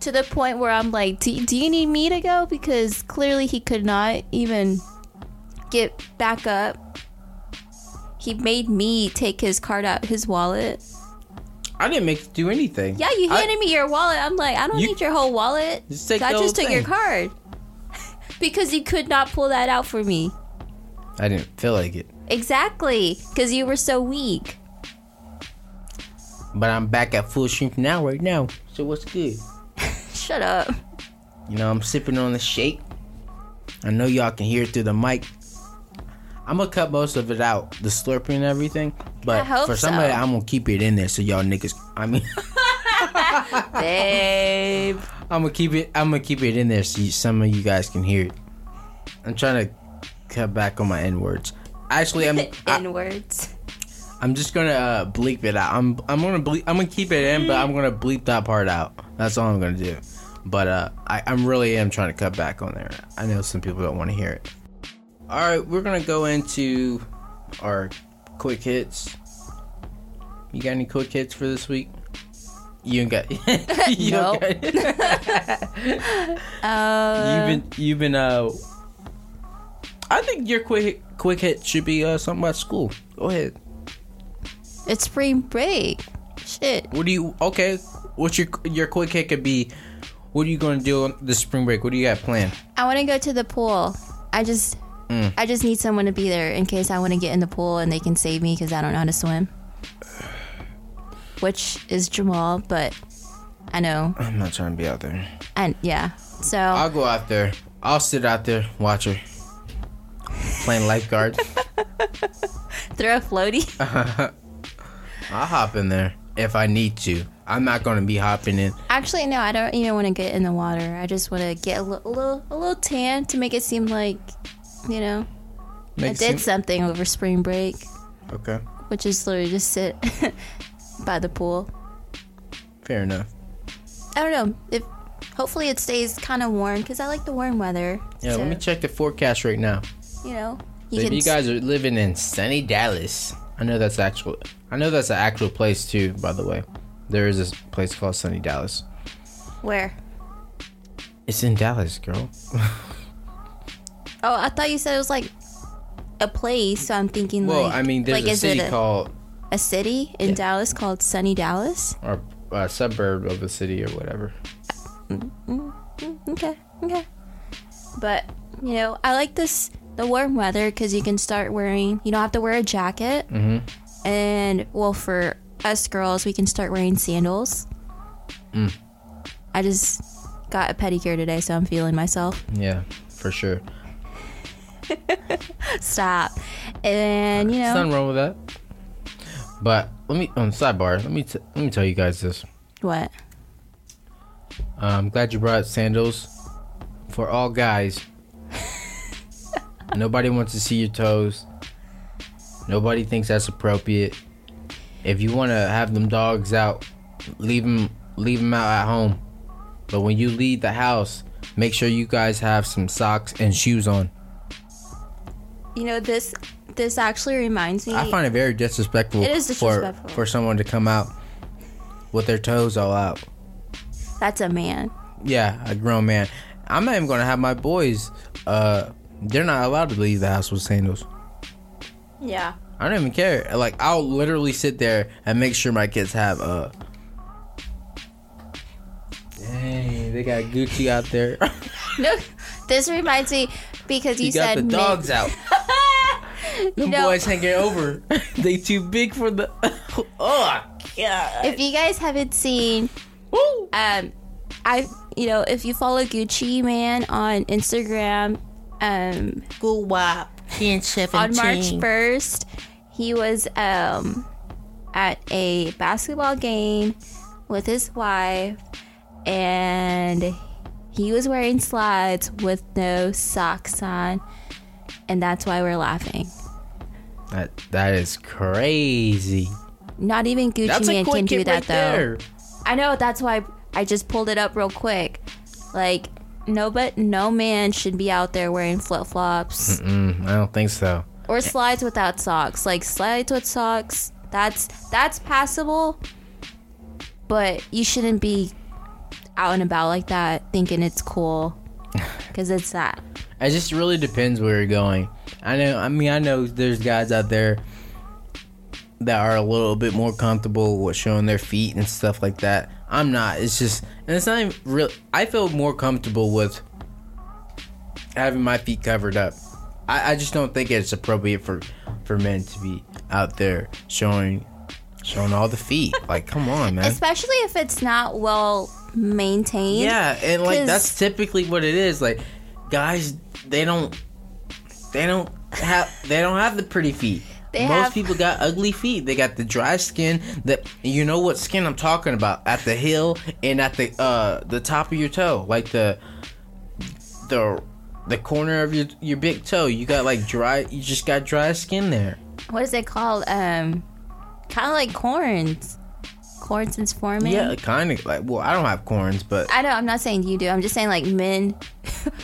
to the point where I'm like, do, do you need me to go? Because clearly he could not even get back up. He made me take his card out, his wallet. I didn't make you do anything. Yeah, you I- handed me your wallet. I'm like, I don't You- need your whole wallet. Just take I just whole took your card. Because you could not pull that out for me. I didn't feel like it. Exactly. Because you were so weak. But I'm back at full strength now, right now. So what's good? (laughs) Shut up. You know, I'm sipping on the shake. I know y'all can hear it through the mic. I'm gonna cut most of it out, the slurping and everything. But for somebody, so. I'm gonna keep it in there so y'all niggas. I mean, (laughs) (laughs) Babe. I'm gonna keep it. I'm gonna keep it in there so you, some of you guys can hear it. I'm trying to cut back on my n words. Actually, I'm. (laughs) In words. I'm just gonna uh, bleep it out. I'm. I'm gonna bleep. I'm gonna keep it in, but I'm gonna bleep that part out. That's all I'm gonna do. But uh, I, I'm really am trying to cut back on there. I know some people don't want to hear it. All right, we're gonna go into our quick hits. You got any quick hits for this week? You ain't got. (laughs) you Nope. got- (laughs) Uh, you've been. You've been. Uh. I think your quick quick hit should be uh something about school. Go ahead. it's spring break. Shit. What do you? Okay, what's your your quick hit could be? What are you going to do on the spring break? What do you got planned? I want to go to the pool. I just, Mm. I just need someone to be there in case I want to get in the pool and they can save me because I don't know how to swim. Which is Jamal, but I know, I'm not trying to be out there. and yeah. So I'll go out there. I'll sit out there, watch her playing lifeguard. (laughs) throw a floaty. (laughs) I'll hop in there if I need to. I'm not going to be hopping in. Actually, no, I don't even want to get in the water. I just want to get a, li- a little, a little tan to make it seem like, you know, I did sense. something over spring break, Okay, which is literally just sit (laughs) by the pool. fair enough. I don't know if. Hopefully, it stays kind of warm because I like the warm weather. Yeah, So, let me check the forecast right now. You know, you you guys are living in sunny Dallas. I know that's actual. I know that's an actual place too. By the way, there is this place called Sunny Dallas. where? It's in Dallas, girl. (laughs) Oh, I thought you said it was like a place. So I'm thinking Well, like. I mean, there's like, a city it a, called a city in Dallas called Sunny Dallas? or a suburb of a city or whatever. Okay, okay. But you know, I like this the warm weather because you can start wearing. You don't have to wear a jacket, Mm-hmm. and well, for us girls, we can start wearing sandals. Mm. I just got a pedicure today, so I'm feeling myself. Yeah, for sure. (laughs) Stop, and you There's know nothing wrong with that. But let me on sidebar. Let me t- let me tell you guys this. what? Uh, I'm glad you brought sandals for all guys. (laughs) Nobody wants to see your toes. Nobody thinks that's appropriate. If you want to have them dogs out, leave them leave them out at home. But when you leave the house, make sure you guys have some socks and shoes on. You know this. This actually reminds me. I find it very disrespectful, It is disrespectful. for for someone to come out with their toes all out. that's a man. Yeah, a grown man. I'm not even gonna have my boys. Uh, they're not allowed to leave the house with sandals. Yeah. I don't even care. Like I'll literally sit there and make sure my kids have uh. Dang, they got Gucci out there. (laughs) No, this reminds me because you, you got said the dogs out. (laughs) (laughs) The boys hanging over. (laughs) they too big for the. (laughs) oh God. If you guys haven't seen, Woo. um, I you know if you follow Gucci Mane on Instagram, um, Guwop. on March first, he was um at a basketball game with his wife, and he was wearing slides with no socks on, and that's why we're laughing. That that is crazy. Not even Gucci That's Man can do that right though. there. I know that's why I just pulled it up real quick. Like no, but no man should be out there wearing flip flops I don't think so. or slides without socks. Like slides with socks, that's that's passable. But you shouldn't be out and about like that thinking it's cool because it's not. (laughs) It just really depends where you're going. I know. I mean, I know there's guys out there that are a little bit more comfortable with showing their feet and stuff like that. I'm not. It's just, and it's not even real. I feel more comfortable with having my feet covered up. I, I just don't think it's appropriate for for men to be out there showing showing all the feet. (laughs) Like, come on, man. Especially if it's not well maintained. Yeah, and like that's typically what it is. Like guys, they don't they don't have they don't have the pretty feet. They Most have- people got ugly feet. They got the dry skin that you know what skin I'm talking about at the heel and at the uh the top of your toe, like the the the corner of your your big toe. You got like dry. You just got dry skin there. What is it called? Um, kind of like corns. Corns and forming. Yeah, kind of like. Well, I don't have corns, but I know. I'm not saying you do. I'm just saying like men.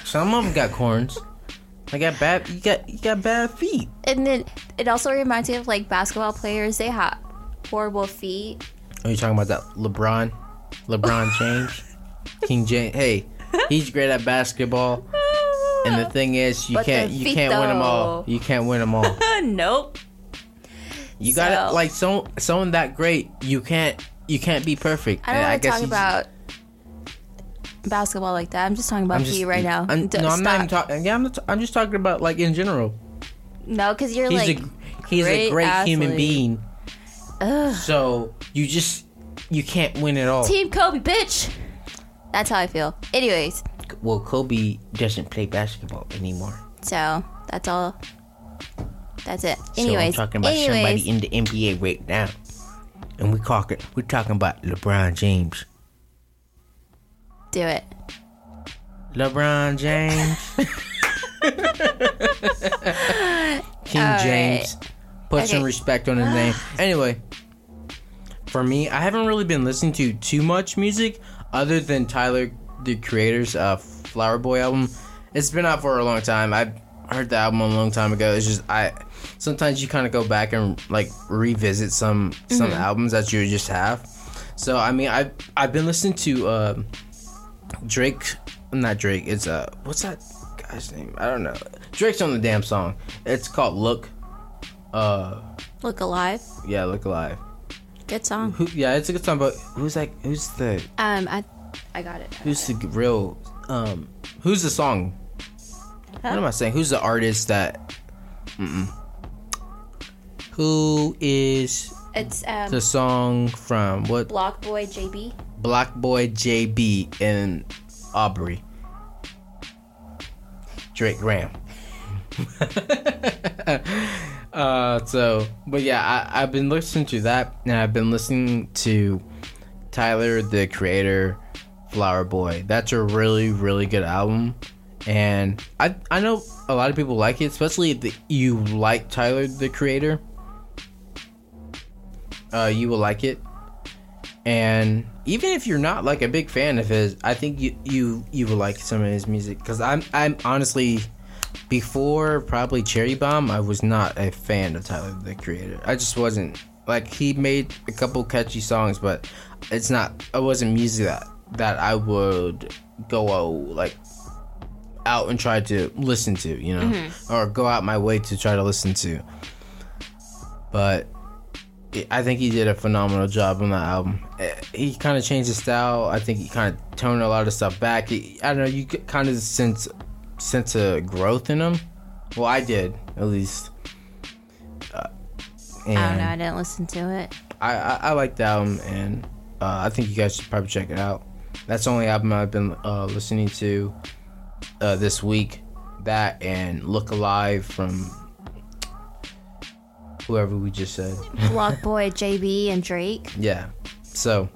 some of them got corns. I got bad. You got you got bad feet. And then it also reminds me of like basketball players. They have horrible feet. Are you talking about that LeBron? LeBron (laughs) James? King James? Hey, he's great at basketball. And the thing is, you But can't you feet, can't win them all. You can't win them all. (laughs) nope. You got to like so someone that great. You can't you can't be perfect. I don't And want to talk about basketball like that. I'm just talking about I'm just right now. I'm, D- no, I'm not even talking. Yeah, I'm, not, I'm just talking about like in general. No, because you're He's like. a he's a great human being. Ugh. So you just you can't win it all. Team Kobe, bitch. That's how I feel. Anyways, Well, Kobe doesn't play basketball anymore. so that's all. That's it. So I'm Anyways, talking about anyways, somebody in the NBA right now, and we talking we're talking about LeBron James. Do it. LeBron James, (laughs) King All James. Put some respect on his name. (sighs) Anyway, for me, I haven't really been listening to too much music other than Tyler, the creator's uh, Flower Boy album. It's been out for a long time. I heard the album a long time ago. It's just I sometimes you kind of go back and like revisit some some albums that you just have. So I mean, I've I've been listening to uh, Drake, not Drake. It's uh, what's that guy's name? I don't know. Drake's on the damn song. It's called Look. Uh, Look alive. yeah, Look Alive. Good song. Who, yeah, it's a good song, but who's like who's the Um, I, I got it. who's the real um who's the song? What am I saying? Who's the artist that? Mm-mm. Who is It's um, the song from what? BlocBoy JB. BlocBoy JB and Aubrey. Drake Graham. (laughs) uh, so, but yeah, I, I've been listening to that, and I've been listening to Tyler, the creator, Flower Boy. That's a really, really good album, and I I know a lot of people like it, especially if the, you like Tyler, the creator. Uh, you will like it and even if you're not like a big fan of his i think you you you will like some of his music. Because i'm i'm honestly before probably cherry bomb i was not a fan of tyler the creator. I just wasn't like he made a couple catchy songs but it's not it wasn't music that that i would go oh, like out and try to listen to, you know, mm-hmm. or go out my way to try to listen to. But I think he did a phenomenal job on that album. Eh, He kind of changed his style. I think he kind of toned a lot of stuff back. He, I don't know. You kind of sense sense a growth in him. Well, I did at least. Uh, I don't know. I didn't listen to it. I, I, I like the album, and uh, I think you guys should probably check it out. That's the only album I've been uh, listening to uh, this week. That and Look Alive from whoever we just said. BlocBoy, JB, and Drake. yeah. So,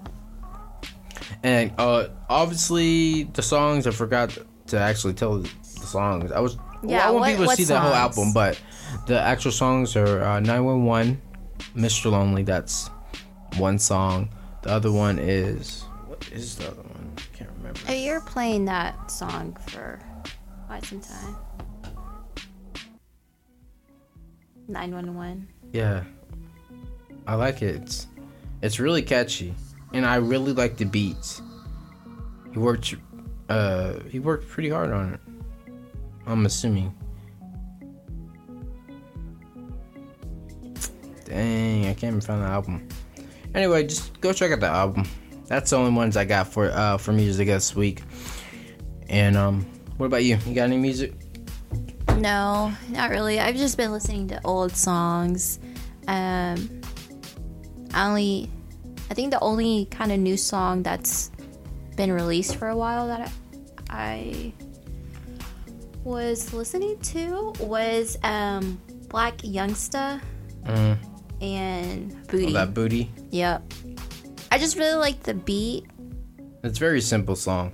and uh, obviously the songs I forgot to actually tell the songs. I was well, Yeah, I want what- people to see the whole album, but the actual songs are uh, 911, Mr. Lonely. That's one song. The other one is what is the other one? I can't remember. Oh, you're playing that song for quite some time. 911. Yeah, I like it. It's it's really catchy, and I really like the beats. He worked, uh, he worked pretty hard on it. I'm assuming. Dang, I can't even find the album. Anyway, just go check out the album. That's the only ones I got for uh for music this week. And um, what about you? You got any music? No, not really. I've just been listening to old songs. Um, I only, I think the only kind of new song that's been released for a while that I, I was listening to was um, Blac Youngsta Mm, and Booty. oh, that booty. Yep. I just really like the beat. It's a very simple song.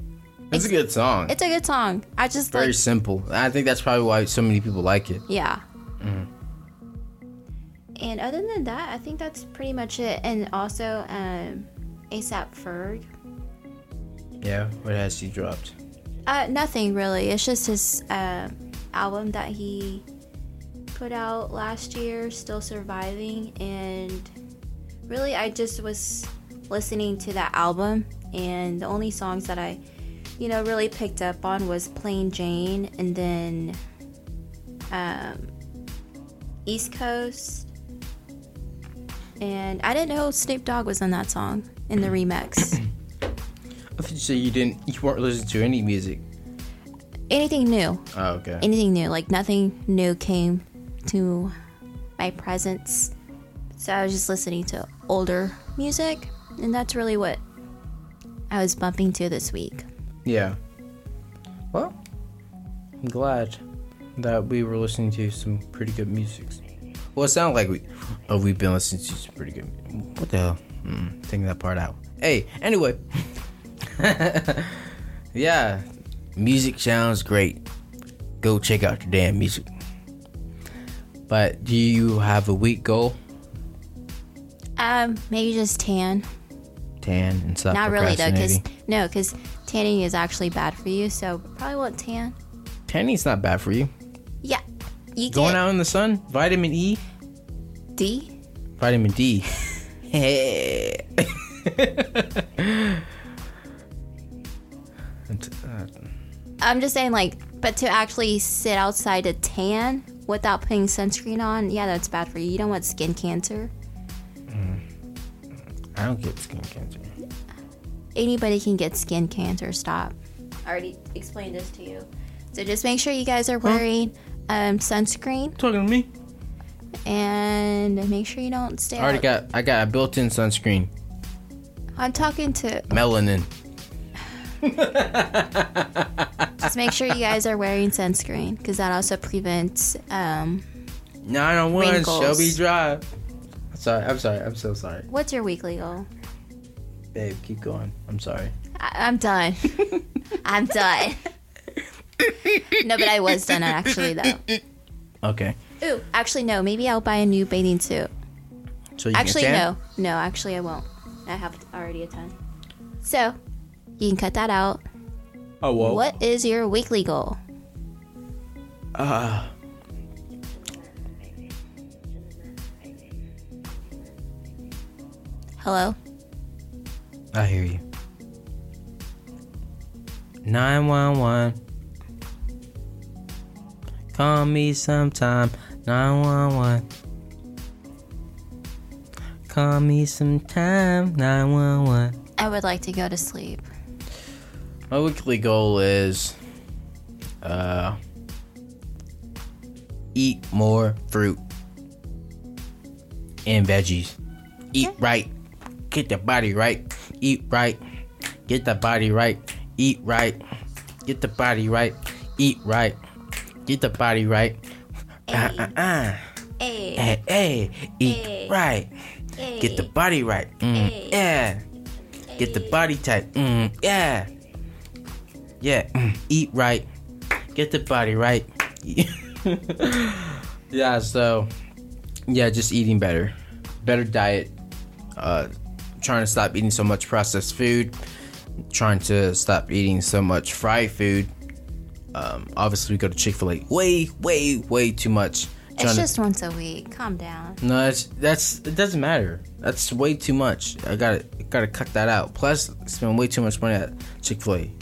It's, a good song. It's a good song. I just very like, simple. I think that's probably why so many people like it. yeah. And other than that, I think that's pretty much it. And also, um, ASAP Ferg. Yeah, what has he dropped? Uh, nothing really. It's just his uh, album that he put out last year, Still Surviving. And really, I just was listening to that album. And the only songs that I, you know, really picked up on was Plain Jane and then um, East Coast. And I didn't know Snoop Dogg was on that song in the remix. (coughs) I thought you said you didn't, you weren't listening to any music. Anything new. Oh, okay. anything new. Like nothing new came to my presence. So I was just listening to older music, and that's really what I was bumping to this week. Yeah. Well, I'm glad that we were listening to some pretty good music. Well, it sounded like we, oh, we've been listening to some pretty good. What the hell? Mm, taking that part out. Hey, anyway. (laughs) yeah, music sounds great. Go check out your damn music. But do you have a week goal? Um, maybe just tan. Tan and stop Not really though, because no, because tanning is actually bad for you. So probably won't tan. Tanning's not bad for you. Yeah, you Going out in the sun, vitamin E. D. Vitamin D. (laughs) (laughs) Hey. Uh, I'm just saying, like, but to actually sit outside to tan without putting sunscreen on, yeah, that's bad for you. You don't want skin cancer. Mm. I don't get skin cancer. Anybody can get skin cancer. Stop. I already explained this to you. So just make sure you guys are wearing um, sunscreen Talking to me? and make sure you don't stay. I already out- got I got a built-in sunscreen. I'm talking to. Melanin. (laughs) Just make sure you guys are wearing sunscreen because that also prevents. Um, 901 Wrinkles. Shelby Drive. I'm sorry. I'm sorry. I'm so sorry. what's your weekly goal? Babe, keep going. I'm sorry. I- I'm done. (laughs) I'm done. no, but I was done actually though. Okay. Ooh, actually no. Maybe I'll buy a new bathing suit. So you Actually, no. No, actually, I won't. I have already a ton. So, you can cut that out. Oh well. What is your weekly goal? Uh, Hello? I hear you. 911. Call me sometime. 911. Call me sometime. 911. I would like to go to sleep. My weekly goal is uh eat more fruit and veggies. Eat right. Get the body right. Eat right. Get the body right. Eat right. Get the body right. Eat right. Get the body right. Uh, uh, uh. Hey, Hey, hey, eat Hey. right. Get the body right. Mm, yeah. Get the body tight. Mm, yeah. Yeah. mm, eat right. Get the body right. (laughs) yeah. So, yeah, just eating better, better diet. Uh, trying to stop eating so much processed food. Trying to stop eating so much fried food. Um, obviously, we go to Chick Fil A way, way, way too much. it's Trying to- just once a week. Calm down. no, that's that's it doesn't matter. That's way too much. I gotta gotta cut that out. Plus, I spend way too much money at Chick Fil A.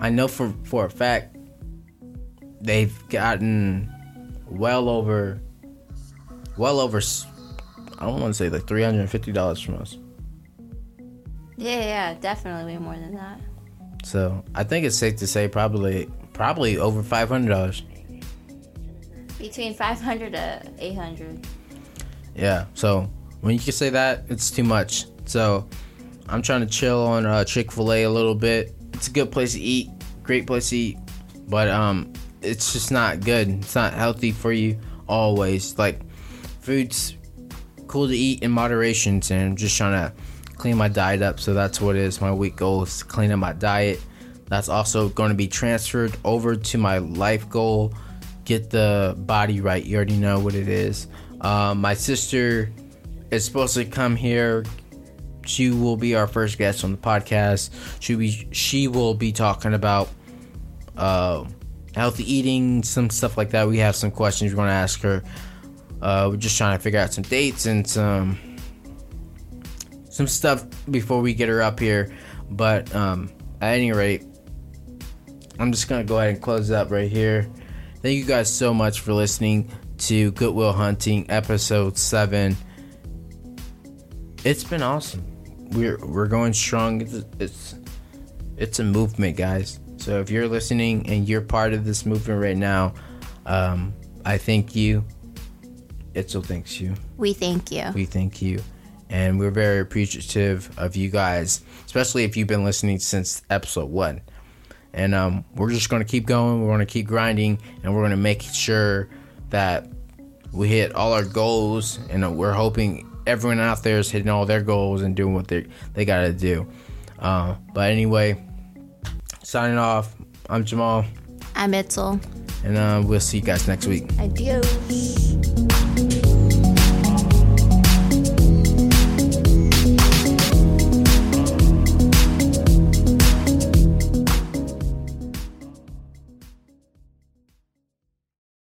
I know for for a fact they've gotten well over, well over. I don't want to say like three hundred and fifty dollars from us. Yeah, yeah, definitely way more than that. So I think it's safe to say probably probably over five hundred dollars. Between 500 to 800. Yeah. So when you can say that, it's too much. So I'm trying to chill on uh, Chick Fil A a little bit. It's a good place to eat, great place to eat, but um, it's just not good. It's not healthy for you always. Like food's cool to eat in moderation, and I'm just trying to clean my diet up. So that's what it is. My week goal is clean up my diet. That's also going to be transferred over to my life goal. Get the body right. You already know what it is. Um, my sister is supposed to come here. She will be our first guest on the podcast. She be she will be talking about uh, healthy eating, some stuff like that. We have some questions we're going to ask her. Uh, we're just trying to figure out some dates and some some stuff before we get her up here. But um, at any rate, I'm just gonna go ahead and close it up right here. Thank you guys so much for listening to Goodwill Hunting episode seven. It's been awesome. We're we're going strong. It's it's, it's a movement, guys. So if you're listening and you're part of this movement right now, um, I thank you. Itzel thanks you. We thank you. We thank you. And we're very appreciative of you guys, especially if you've been listening since episode one. And um, we're just going to keep going. We're going to keep grinding. And we're going to make sure that we hit all our goals. And we're hoping everyone out there is hitting all their goals and doing what they, they got to do. Uh, but anyway, signing off. I'm Jamal. I'm Itzel. And uh, we'll see you guys next week. Adios.